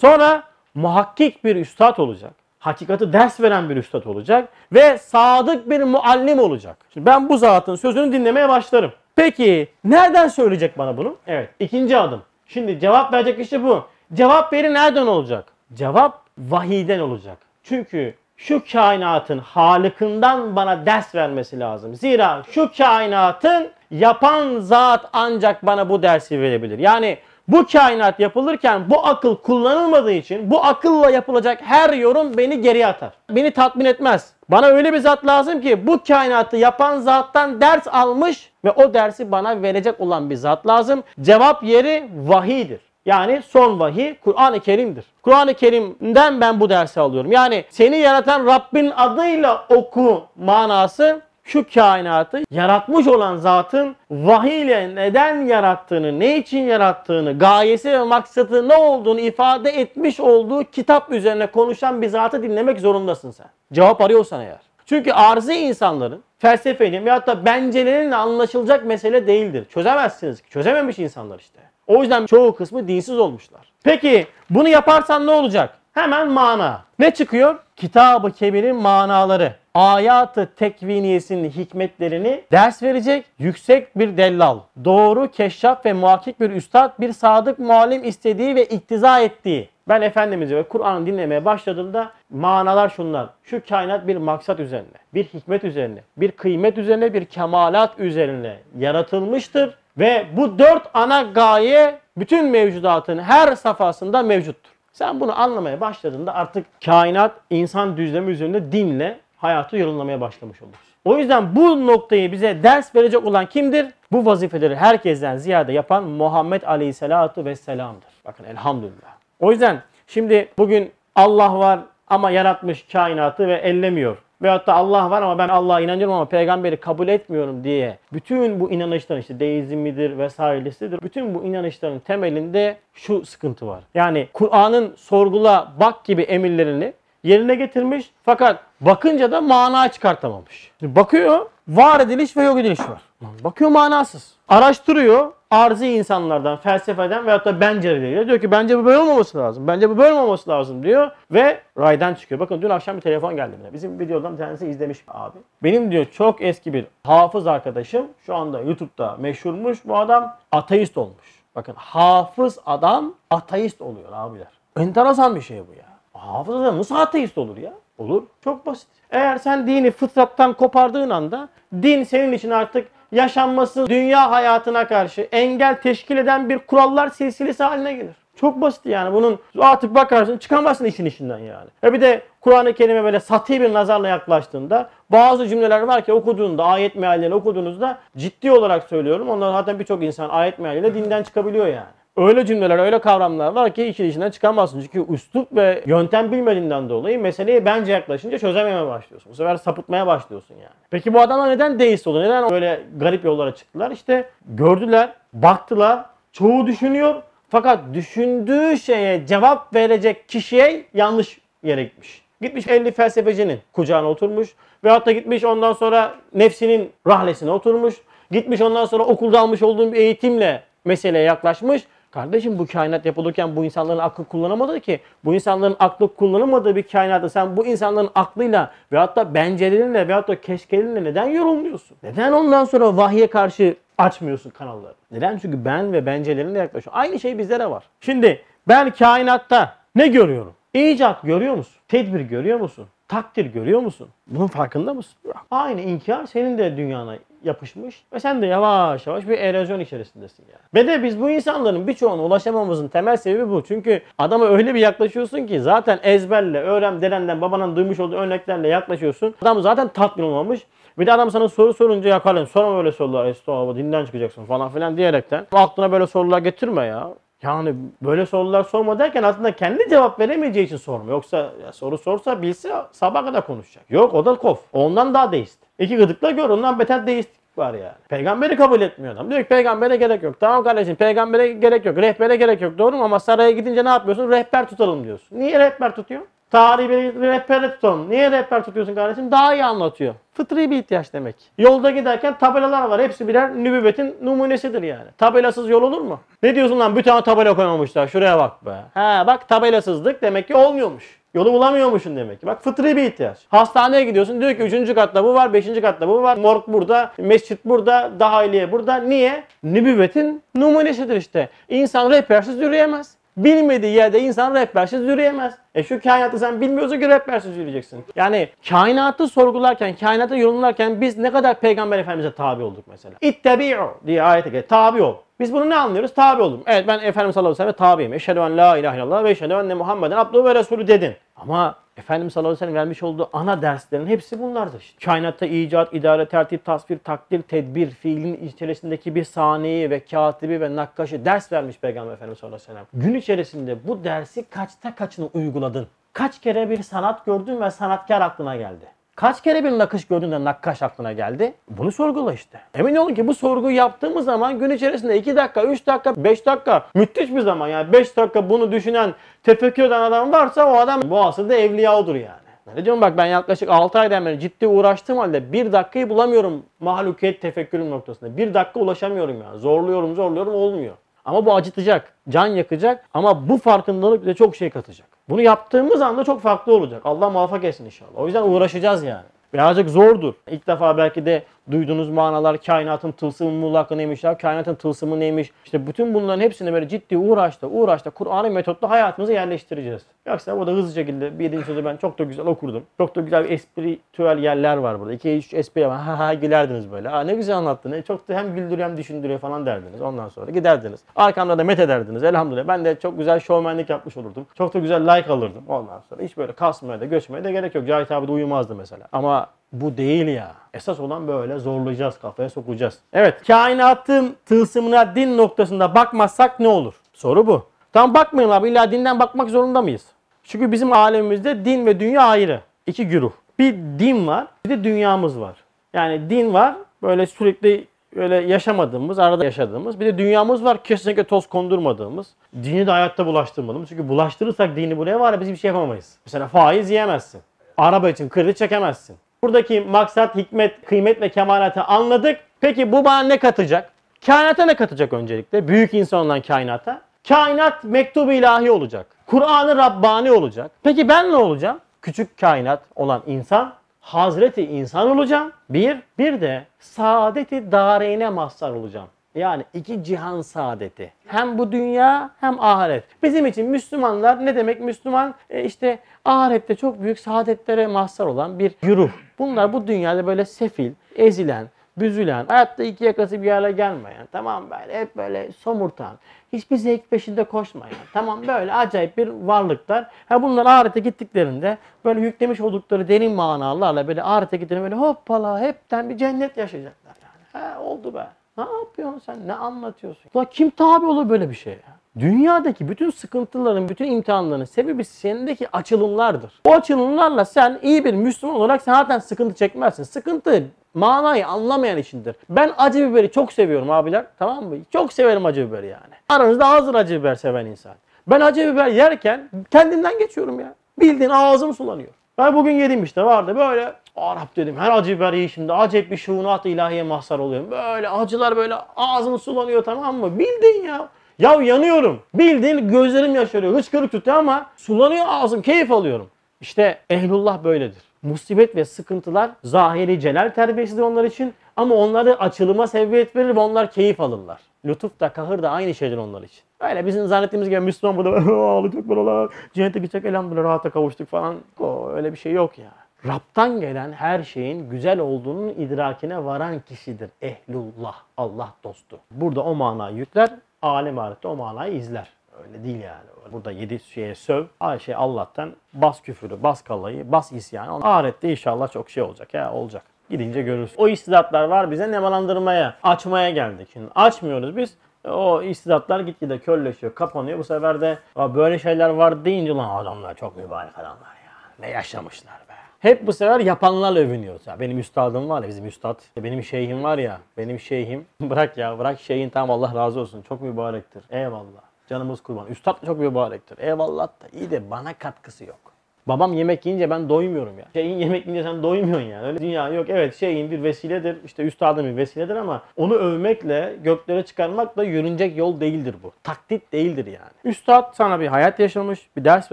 Sonra muhakkik bir üstad olacak. Hakikati ders veren bir üstad olacak. Ve sadık bir muallim olacak. Şimdi ben bu zatın sözünü dinlemeye başlarım. Peki nereden söyleyecek bana bunu? Evet ikinci adım. Şimdi cevap verecek işte bu. Cevap veri nereden olacak? Cevap vahiyden olacak. Çünkü şu kainatın halıkından bana ders vermesi lazım. Zira şu kainatın yapan zat ancak bana bu dersi verebilir. Yani bu kainat yapılırken bu akıl kullanılmadığı için bu akılla yapılacak her yorum beni geriye atar. Beni tatmin etmez. Bana öyle bir zat lazım ki bu kainatı yapan zattan ders almış ve o dersi bana verecek olan bir zat lazım. Cevap yeri vahidir. Yani son vahiy Kur'an-ı Kerim'dir. Kur'an-ı Kerim'den ben bu dersi alıyorum. Yani seni yaratan Rabbin adıyla oku manası şu kainatı yaratmış olan zatın vahiy neden yarattığını, ne için yarattığını, gayesi ve maksadı ne olduğunu ifade etmiş olduğu kitap üzerine konuşan bir zatı dinlemek zorundasın sen. Cevap arıyorsan eğer. Çünkü arzi insanların felsefenin veyahut da bencelerin anlaşılacak mesele değildir. Çözemezsiniz ki. Çözememiş insanlar işte. O yüzden çoğu kısmı dinsiz olmuşlar. Peki bunu yaparsan ne olacak? Hemen mana. Ne çıkıyor? Kitab-ı Kebir'in manaları. Ayatı tekviniyesinin hikmetlerini ders verecek yüksek bir dellal. Doğru, keşşaf ve muhakkik bir üstad, bir sadık muallim istediği ve iktiza ettiği. Ben Efendimiz'i ve Kur'an'ı dinlemeye başladığımda manalar şunlar. Şu kainat bir maksat üzerine, bir hikmet üzerine, bir kıymet üzerine, bir kemalat üzerine yaratılmıştır. Ve bu dört ana gaye bütün mevcudatın her safhasında mevcuttur. Sen bunu anlamaya başladığında artık kainat insan düzlemi üzerinde dinle hayatı yorumlamaya başlamış olursun. O yüzden bu noktayı bize ders verecek olan kimdir? Bu vazifeleri herkesten ziyade yapan Muhammed Aleyhisselatu Vesselam'dır. Bakın elhamdülillah. O yüzden şimdi bugün Allah var ama yaratmış kainatı ve ellemiyor. Veyahut da Allah var ama ben Allah'a inanıyorum ama peygamberi kabul etmiyorum diye bütün bu inanışların işte deizmidir vesairesidir. Bütün bu inanışların temelinde şu sıkıntı var. Yani Kur'an'ın sorgula bak gibi emirlerini yerine getirmiş fakat bakınca da mana çıkartamamış. Bakıyor var ediliş ve yok ediliş var. Bakıyor manasız. Araştırıyor arzi insanlardan, felsefeden veyahut da benceleriyle diyor ki bence bu böyle olmaması lazım. Bence bu böyle olmaması lazım diyor ve raydan çıkıyor. Bakın dün akşam bir telefon geldi bana. Bizim videodan bir tanesi izlemiş abi. Benim diyor çok eski bir hafız arkadaşım şu anda YouTube'da meşhurmuş. Bu adam ateist olmuş. Bakın hafız adam ateist oluyor abiler. Enteresan bir şey bu ya. Hafız adam nasıl ateist olur ya? Olur. Çok basit. Eğer sen dini fıtrattan kopardığın anda din senin için artık yaşanması dünya hayatına karşı engel teşkil eden bir kurallar silsilesi haline gelir. Çok basit yani bunun artık bakarsın çıkamazsın işin içinden yani. E bir de Kur'an-ı Kerim'e böyle sati bir nazarla yaklaştığında bazı cümleler var ki okuduğunda ayet meallerini okuduğunuzda ciddi olarak söylüyorum. Ondan zaten birçok insan ayet mealiyle dinden çıkabiliyor yani. Öyle cümleler, öyle kavramlar var ki işin içinden çıkamazsın. Çünkü üslup ve yöntem bilmediğinden dolayı meseleye bence yaklaşınca çözememeye başlıyorsun. Bu sefer sapıtmaya başlıyorsun yani. Peki bu adamlar neden deist oldu? Neden böyle garip yollara çıktılar? İşte gördüler, baktılar, çoğu düşünüyor. Fakat düşündüğü şeye cevap verecek kişiye yanlış yere gitmiş. Gitmiş 50 felsefecinin kucağına oturmuş. Veyahut da gitmiş ondan sonra nefsinin rahlesine oturmuş. Gitmiş ondan sonra okulda almış olduğum bir eğitimle meseleye yaklaşmış. Kardeşim bu kainat yapılırken bu insanların aklı kullanamadı ki. Bu insanların aklı kullanamadığı bir kainatta sen bu insanların aklıyla veyahut da bencelerinle veyahut da keşkelerinle neden yorumluyorsun? Neden ondan sonra vahye karşı açmıyorsun kanalları? Neden? Çünkü ben ve bencelerinle yaklaşıyorum. Aynı şey bizlere var. Şimdi ben kainatta ne görüyorum? İcat görüyor musun? Tedbir görüyor musun? Takdir görüyor musun? Bunun farkında mısın? Aynı inkar senin de dünyana yapışmış ve sen de yavaş yavaş bir erozyon içerisindesin yani. Ve de biz bu insanların birçoğuna ulaşamamızın temel sebebi bu. Çünkü adama öyle bir yaklaşıyorsun ki zaten ezberle, öğren, dedenden, babanın duymuş olduğu örneklerle yaklaşıyorsun. Adam zaten tatmin olmamış. Bir de adam sana soru sorunca yakalın. Sorma böyle sorular. Estağfurullah dinden çıkacaksın falan filan diyerekten. Aklına böyle sorular getirme ya. Yani böyle sorular sorma derken aslında kendi cevap veremeyeceği için sorma. Yoksa ya soru sorsa bilse sabah kadar konuşacak. Yok o da kof. Ondan daha deist. İki gıdıkla gör ondan beter deistlik var yani. Peygamberi kabul etmiyor adam. Diyor ki peygambere gerek yok. Tamam kardeşim peygambere gerek yok. Rehbere gerek yok. Doğru mu? Ama saraya gidince ne yapıyorsun? Rehber tutalım diyorsun. Niye rehber tutuyor? Tarihi bir rehber tutalım. Niye rehber tutuyorsun kardeşim? Daha iyi anlatıyor. Fıtri bir ihtiyaç demek. Yolda giderken tabelalar var. Hepsi birer nübüvvetin numunesidir yani. Tabelasız yol olur mu? Ne diyorsun lan bir tane tabela koymamışlar. Şuraya bak be. Ha bak tabelasızlık demek ki olmuyormuş. Yolu bulamıyormuşsun demek ki. Bak fıtri bir ihtiyaç. Hastaneye gidiyorsun diyor ki 3. katta bu var, 5. katta bu var. Morg burada, mescit burada, dahiliye burada. Niye? Nübüvvetin numunesidir işte. İnsan rehbersiz yürüyemez. Bilmediği yerde insan rehbersiz yürüyemez. E şu kainatı sen bilmiyorsun ki rehbersiz yürüyeceksin. Yani kainatı sorgularken, kainatı yorumlarken biz ne kadar Peygamber Efendimiz'e tabi olduk mesela. İttebi'u diye ayete gel. Tabi ol. Biz bunu ne anlıyoruz? Tabi oldum. Evet ben Efendimiz sallallahu aleyhi ve sellem tabiyim. Eşhedü en la ilahe illallah ve eşhedü enne Muhammeden abduhu ve resulü dedin. Ama Efendimiz sallallahu aleyhi ve sellem vermiş olduğu ana derslerin hepsi bunlardır işte. Kainatta icat, idare, tertip, tasvir, takdir, tedbir, fiilin içerisindeki bir saniyeyi ve katibi ve nakkaşı ders vermiş Peygamber Efendimiz sallallahu aleyhi ve sellem. Gün içerisinde bu dersi kaçta kaçını uyguladın? Kaç kere bir sanat gördün ve sanatkar aklına geldi? Kaç kere bir nakış gördün de nakkaş aklına geldi? Bunu sorgula işte. Emin olun ki bu sorguyu yaptığımız zaman gün içerisinde 2 dakika, 3 dakika, 5 dakika müthiş bir zaman yani 5 dakika bunu düşünen, tefekkür eden adam varsa o adam bu aslında evliya odur yani. Ne diyorum bak ben yaklaşık 6 aydan beri ciddi uğraştığım halde bir dakikayı bulamıyorum mahlukiyet tefekkürün noktasında. Bir dakika ulaşamıyorum yani. Zorluyorum zorluyorum olmuyor. Ama bu acıtacak, can yakacak ama bu farkındalık bize çok şey katacak. Bunu yaptığımız anda çok farklı olacak. Allah muvaffak etsin inşallah. O yüzden uğraşacağız yani. Birazcık zordur. İlk defa belki de duyduğunuz manalar kainatın tılsımı mutlaka neymiş ya, kainatın tılsımı neymiş. İşte bütün bunların hepsini böyle ciddi uğraşta uğraşta Kur'an'ın metotla hayatımıza yerleştireceğiz. Yoksa o da hızlı şekilde birinci sözü ben çok da güzel okurdum. Çok da güzel espritüel yerler var burada. İki üç espri var. Ha ha gülerdiniz böyle. Aa ne güzel anlattın. E, Çok da hem güldürüyor hem düşündürüyor falan derdiniz. Ondan sonra giderdiniz. Arkamda da met ederdiniz. Elhamdülillah. Ben de çok güzel şovmenlik yapmış olurdum. Çok da güzel like alırdım. Ondan sonra hiç böyle kasmaya da göçmeye de gerek yok. Cahit abi de uyumazdı mesela. Ama bu değil ya. Esas olan böyle zorlayacağız, kafaya sokacağız. Evet, kainatın tılsımına din noktasında bakmazsak ne olur? Soru bu. Tam bakmayın abi, illa dinden bakmak zorunda mıyız? Çünkü bizim alemimizde din ve dünya ayrı. İki güruh. Bir din var, bir de dünyamız var. Yani din var, böyle sürekli böyle yaşamadığımız, arada yaşadığımız. Bir de dünyamız var, kesinlikle toz kondurmadığımız. Dini de hayatta bulaştırmadığımız. Çünkü bulaştırırsak dini buraya var ya biz bir şey yapamayız. Mesela faiz yiyemezsin. Araba için kredi çekemezsin. Buradaki maksat, hikmet, kıymet ve kemalatı anladık. Peki bu bana ne katacak? Kainata ne katacak öncelikle? Büyük insan olan kainata. Kainat mektubu ilahi olacak. Kur'an-ı Rabbani olacak. Peki ben ne olacağım? Küçük kainat olan insan, Hazreti insan olacağım. Bir, bir de saadeti dareyne mazhar olacağım. Yani iki cihan saadeti. Hem bu dünya hem ahiret. Bizim için Müslümanlar ne demek Müslüman? E işte ahirette çok büyük saadetlere mazhar olan bir güruh. Bunlar bu dünyada böyle sefil, ezilen, büzülen, hayatta iki yakası bir yere gelmeyen, tamam böyle hep böyle somurtan, hiçbir zevk peşinde koşmayan, tamam böyle acayip bir varlıklar. Ha bunlar ahirete gittiklerinde böyle yüklemiş oldukları derin manalarla böyle ahirete gittiğinde böyle hoppala hepten bir cennet yaşayacaklar yani. Ha oldu be. Ne yapıyorsun sen? Ne anlatıyorsun? Ulan kim tabi olur böyle bir şeye? Dünyadaki bütün sıkıntıların, bütün imtihanların sebebi sendeki açılımlardır. O açılımlarla sen iyi bir Müslüman olarak sen zaten sıkıntı çekmezsin. Sıkıntı manayı anlamayan içindir. Ben acı biberi çok seviyorum abiler. Tamam mı? Çok severim acı biberi yani. Aranızda hazır acı biber seven insan. Ben acı biber yerken kendimden geçiyorum ya. Bildiğin ağzım sulanıyor. Ben bugün yedim işte vardı böyle Arap dedim her acı biber yiyişimde acayip bir şuunat ilahiye mahzar oluyorum. Böyle acılar böyle ağzım sulanıyor tamam mı? Bildin ya. Ya yanıyorum. Bildiğin gözlerim yaşarıyor. Hıçkırık tutuyor ama sulanıyor ağzım. Keyif alıyorum. İşte ehlullah böyledir. Musibet ve sıkıntılar zahiri celal terbiyesidir onlar için. Ama onları açılıma sebebiyet verir ve onlar keyif alırlar. Lütuf da kahır da aynı şeydir onlar için. Öyle bizim zannettiğimiz gibi Müslüman burada *laughs* ağlayacak buralar. Cennete gidecek elhamdülillah rahata kavuştuk falan. O, öyle bir şey yok ya. Rab'tan gelen her şeyin güzel olduğunun idrakine varan kişidir. Ehlullah, Allah dostu. Burada o manayı yükler, alem ahirette o manayı izler. Öyle değil yani. Burada yedi şeye söv, her şey Allah'tan bas küfürü, bas kalayı, bas isyanı. Ahirette inşallah çok şey olacak ya olacak. Gidince görürüz. O istidatlar var bize nemalandırmaya, açmaya geldik. Şimdi açmıyoruz biz. O istidatlar gitgide körleşiyor, kapanıyor. Bu sefer de "Aa, böyle şeyler var deyince lan adamlar çok mübarek adamlar ya. Ne yaşamışlar. Hep bu sefer yapanlarla övünüyoruz. Ya benim üstadım var ya bizim üstad. Benim şeyhim var ya. Benim şeyhim. *laughs* bırak ya bırak şeyhin tamam Allah razı olsun. Çok mübarektir. Eyvallah. Canımız kurban. Üstad da çok mübarektir. Eyvallah da iyi de bana katkısı yok. Babam yemek yiyince ben doymuyorum ya. Şeyin yemek yiyince sen doymuyorsun yani. Öyle dünya yok. Evet şeyin bir vesiledir. işte üstadın bir vesiledir ama onu övmekle, göklere çıkarmakla yürünecek yol değildir bu. Taklit değildir yani. Üstad sana bir hayat yaşamış, bir ders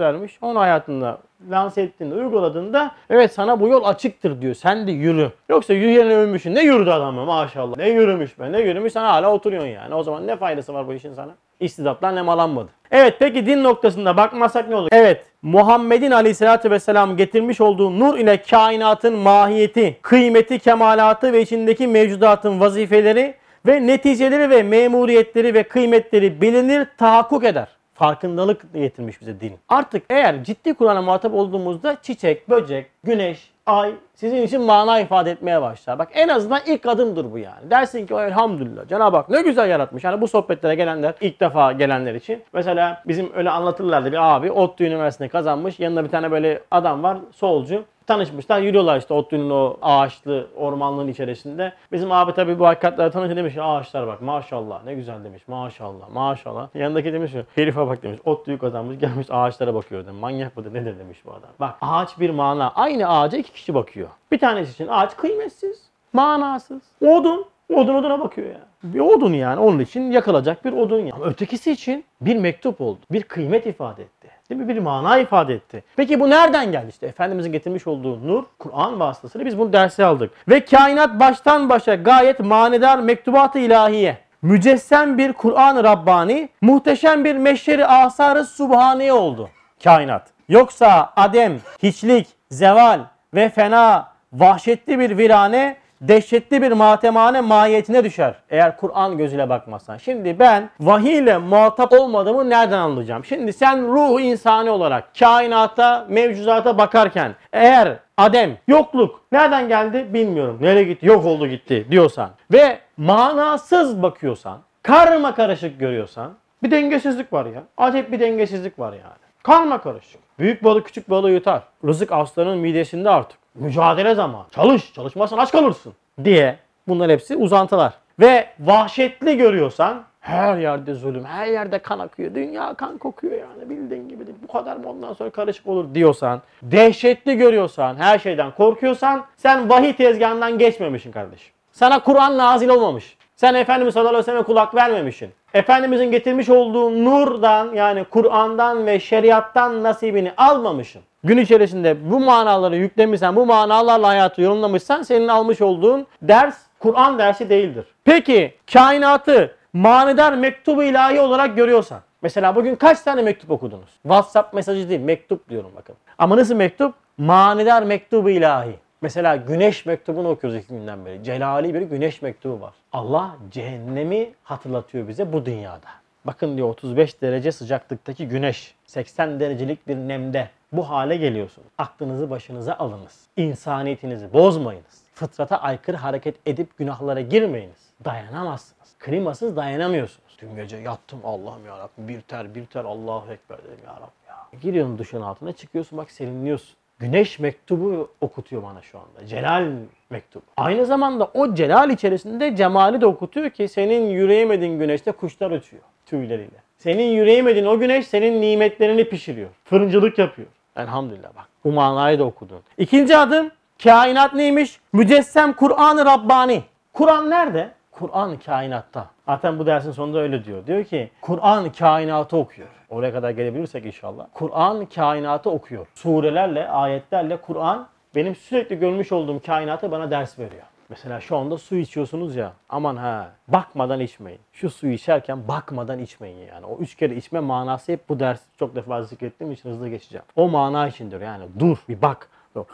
vermiş. Onu hayatında lanse ettiğinde, uyguladığında evet sana bu yol açıktır diyor. Sen de yürü. Yoksa yürüyeni övmüşsün. Ne yürüdü adam be maşallah. Ne yürümüş be ne yürümüş sen hala oturuyorsun yani. O zaman ne faydası var bu işin sana? İstidatlar nemalanmadı. Evet peki din noktasında bakmasak ne olur? Evet Muhammed'in aleyhissalatü vesselam getirmiş olduğu nur ile kainatın mahiyeti, kıymeti, kemalatı ve içindeki mevcudatın vazifeleri Ve neticeleri ve memuriyetleri ve kıymetleri bilinir, tahakkuk eder. Farkındalık getirmiş bize din. Artık eğer ciddi Kur'an'a muhatap olduğumuzda çiçek, böcek, güneş, ay sizin için mana ifade etmeye başlar. Bak en azından ilk adımdır bu yani. Dersin ki elhamdülillah Cenab-ı Hak ne güzel yaratmış. Yani bu sohbetlere gelenler ilk defa gelenler için. Mesela bizim öyle anlatırlardı bir abi ODTÜ Üniversitesi'ni kazanmış. Yanında bir tane böyle adam var solcu. Tanışmışlar yürüyorlar işte ODTÜ'nün o ağaçlı ormanlığın içerisinde. Bizim abi tabii bu hakikatlerle tanışınca demiş ağaçlar bak maşallah ne güzel demiş maşallah maşallah. Yanındaki demiş ki herife bak demiş ODTÜ'yü kazanmış gelmiş ağaçlara bakıyor demiş. Manyak mıdır nedir demiş bu adam. Bak ağaç bir mana aynı ağaca iki kişi bakıyor. Bir tanesi için ağaç kıymetsiz, manasız. Odun, odun oduna bakıyor ya. Bir odun yani onun için yakılacak bir odun yani. Ama ötekisi için bir mektup oldu. Bir kıymet ifade etti. Değil mi? Bir mana ifade etti. Peki bu nereden geldi? İşte Efendimizin getirmiş olduğu nur, Kur'an vasıtasıyla biz bunu derse aldık. Ve kainat baştan başa gayet manidar mektubat-ı ilahiye. Mücessem bir Kur'an-ı Rabbani, muhteşem bir meşşeri asarı subhaniye oldu kainat. Yoksa adem, hiçlik, zeval ve fena, vahşetli bir virane, dehşetli bir matemane mahiyetine düşer. Eğer Kur'an gözüyle bakmazsan. Şimdi ben vahiy ile muhatap olmadığımı nereden anlayacağım? Şimdi sen ruh insani olarak kainata, mevcudata bakarken eğer Adem, yokluk nereden geldi bilmiyorum. Nereye gitti? Yok oldu gitti diyorsan ve manasız bakıyorsan, karma karışık görüyorsan bir dengesizlik var ya. Acayip bir dengesizlik var yani. Karma karışık. Büyük balık küçük balığı yutar. Rızık aslanın midesinde artık. Mücadele zamanı. Çalış. Çalışmazsan aç kalırsın. Diye. Bunların hepsi uzantılar. Ve vahşetli görüyorsan her yerde zulüm, her yerde kan akıyor. Dünya kan kokuyor yani bildiğin gibi. Bu kadar mı ondan sonra karışık olur diyorsan, dehşetli görüyorsan, her şeyden korkuyorsan sen vahiy tezgahından geçmemişsin kardeşim. Sana Kur'an nazil olmamış. Sen Efendimiz sallallahu aleyhi ve selleme kulak vermemişsin. Efendimizin getirmiş olduğu nurdan yani Kur'an'dan ve şeriattan nasibini almamışsın. Gün içerisinde bu manaları yüklemişsen, bu manalarla hayatı yorumlamışsan senin almış olduğun ders Kur'an dersi değildir. Peki kainatı manidar mektubu ilahi olarak görüyorsan. Mesela bugün kaç tane mektup okudunuz? WhatsApp mesajı değil, mektup diyorum bakın. Ama nasıl mektup? Manidar mektubu ilahi. Mesela güneş mektubunu okuyoruz iki günden beri. Celali bir güneş mektubu var. Allah cehennemi hatırlatıyor bize bu dünyada. Bakın diyor 35 derece sıcaklıktaki güneş 80 derecelik bir nemde bu hale geliyorsunuz. Aklınızı başınıza alınız. İnsaniyetinizi bozmayınız. Fıtrata aykırı hareket edip günahlara girmeyiniz. Dayanamazsınız. Klimasız dayanamıyorsunuz. Dün gece yattım Allah'ım ya Rabbim bir ter bir ter Allahu Ekber dedim ya Rabbi ya. Giriyorsun duşun altına çıkıyorsun bak serinliyorsun. Güneş mektubu okutuyor bana şu anda. Celal mektubu. Aynı zamanda o celal içerisinde cemali de okutuyor ki senin yüreğemediğin güneşte kuşlar uçuyor tüyleriyle. Senin yüreğemediğin o güneş senin nimetlerini pişiriyor. Fırıncılık yapıyor. Elhamdülillah bak. Bu manayı da okudun. İkinci adım kainat neymiş? Mücessem Kur'an-ı Rabbani. Kur'an nerede? Kur'an kainatta. Zaten bu dersin sonunda öyle diyor. Diyor ki Kur'an kainatı okuyor. Oraya kadar gelebilirsek inşallah. Kur'an kainatı okuyor. Surelerle, ayetlerle Kur'an benim sürekli görmüş olduğum kainatı bana ders veriyor. Mesela şu anda su içiyorsunuz ya. Aman ha bakmadan içmeyin. Şu suyu içerken bakmadan içmeyin yani. O üç kere içme manası hep bu ders çok defa zikrettiğim için hızlı geçeceğim. O mana içindir yani. Dur bir bak. Böyle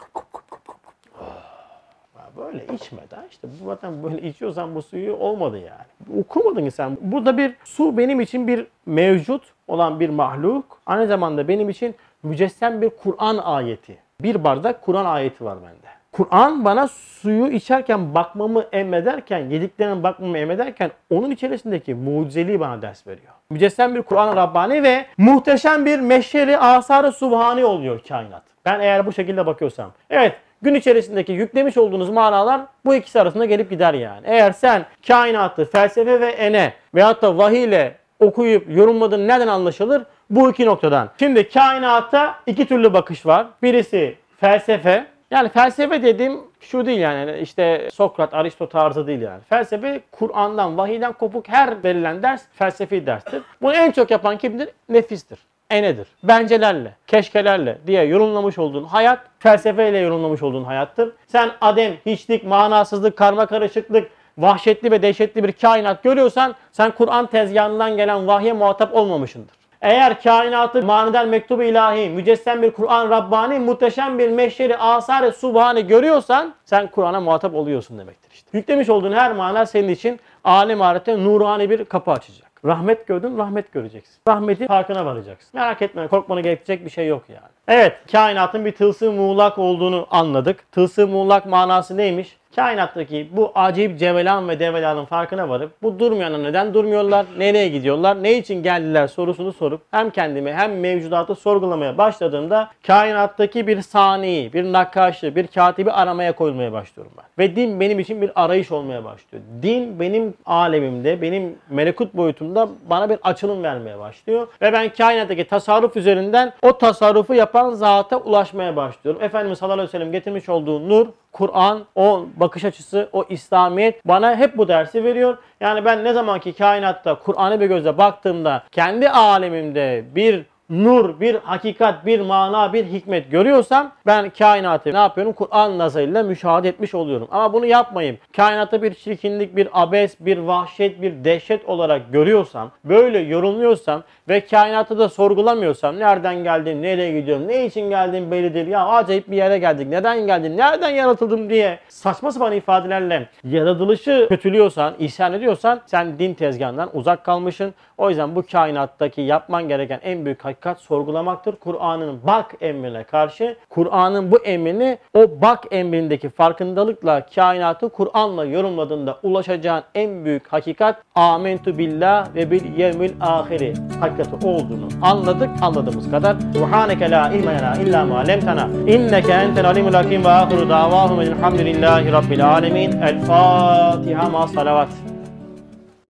böyle içmeden işte bu zaten böyle içiyorsan bu suyu olmadı yani. Okumadın sen. Burada bir su benim için bir mevcut olan bir mahluk. Aynı zamanda benim için mücessem bir Kur'an ayeti. Bir bardak Kur'an ayeti var bende. Kur'an bana suyu içerken bakmamı emrederken, yediklerine bakmamı emrederken onun içerisindeki mucizeliği bana ders veriyor. Mücessem bir Kur'an-ı Rabbani ve muhteşem bir meşeri asarı subhani oluyor kainat. Ben eğer bu şekilde bakıyorsam. Evet gün içerisindeki yüklemiş olduğunuz manalar bu ikisi arasında gelip gider yani. Eğer sen kainatı felsefe ve ene veyahut da vahiy ile okuyup yorumladığın nereden anlaşılır? Bu iki noktadan. Şimdi kainata iki türlü bakış var. Birisi felsefe. Yani felsefe dediğim şu değil yani işte Sokrat, Aristo tarzı değil yani. Felsefe Kur'an'dan, vahiyden kopuk her verilen ders felsefi derstir. Bunu en çok yapan kimdir? Nefistir enedir. Bencelerle, keşkelerle diye yorumlamış olduğun hayat felsefeyle yorumlamış olduğun hayattır. Sen adem, hiçlik, manasızlık, karma karışıklık, vahşetli ve dehşetli bir kainat görüyorsan sen Kur'an tezgahından gelen vahye muhatap olmamışındır. Eğer kainatı manidar mektubu ilahi, mücessem bir Kur'an Rabbani, muhteşem bir meşşeri asar-ı subhane görüyorsan sen Kur'an'a muhatap oluyorsun demektir işte. Yüklemiş olduğun her mana senin için alem ahirete nurani bir kapı açacak. Rahmet gördün, rahmet göreceksin. Rahmeti farkına varacaksın. Merak etme, korkmanı gerekecek bir şey yok yani. Evet, kainatın bir tılsım muğlak olduğunu anladık. Tılsım muğlak manası neymiş? Kainattaki bu acayip cevelan ve develanın farkına varıp bu durmayana neden durmuyorlar, nereye gidiyorlar, ne için geldiler sorusunu sorup hem kendimi hem mevcudatı sorgulamaya başladığımda kainattaki bir saniyi, bir nakkaşı, bir katibi aramaya koyulmaya başlıyorum ben. Ve din benim için bir arayış olmaya başlıyor. Din benim alemimde, benim melekut boyutumda bana bir açılım vermeye başlıyor. Ve ben kainattaki tasarruf üzerinden o tasarrufu yapan zata ulaşmaya başlıyorum. Efendimiz sallallahu aleyhi ve sellem getirmiş olduğu nur, Kur'an, o bakış açısı, o İslamiyet bana hep bu dersi veriyor. Yani ben ne zamanki kainatta Kur'an'ı bir gözle baktığımda kendi alemimde bir nur, bir hakikat, bir mana, bir hikmet görüyorsam ben kainatı ne yapıyorum? Kur'an nazarıyla müşahede etmiş oluyorum. Ama bunu yapmayayım. Kainatta bir çirkinlik, bir abes, bir vahşet, bir dehşet olarak görüyorsam, böyle yorumluyorsam ve kainatı da sorgulamıyorsam nereden geldim, nereye gidiyorum, ne için geldim belli değil. Ya acayip bir yere geldik. Neden geldim, nereden yaratıldım diye saçma sapan ifadelerle yaratılışı kötülüyorsan, isyan ediyorsan sen din tezgahından uzak kalmışsın. O yüzden bu kainattaki yapman gereken en büyük hakikat sorgulamaktır. Kur'an'ın bak emrine karşı Kur'an'ın bu emrini o bak emrindeki farkındalıkla kainatı Kur'an'la yorumladığında ulaşacağın en büyük hakikat amentu billah ve bil yevmil ahiri hakikati olduğunu anladık anladığımız kadar. Subhaneke la ilme lena illa ma lemtena inneke entel alimul hakim ve ahiru davahum elhamdülillahi rabbil alemin. El Fatiha ma salavat.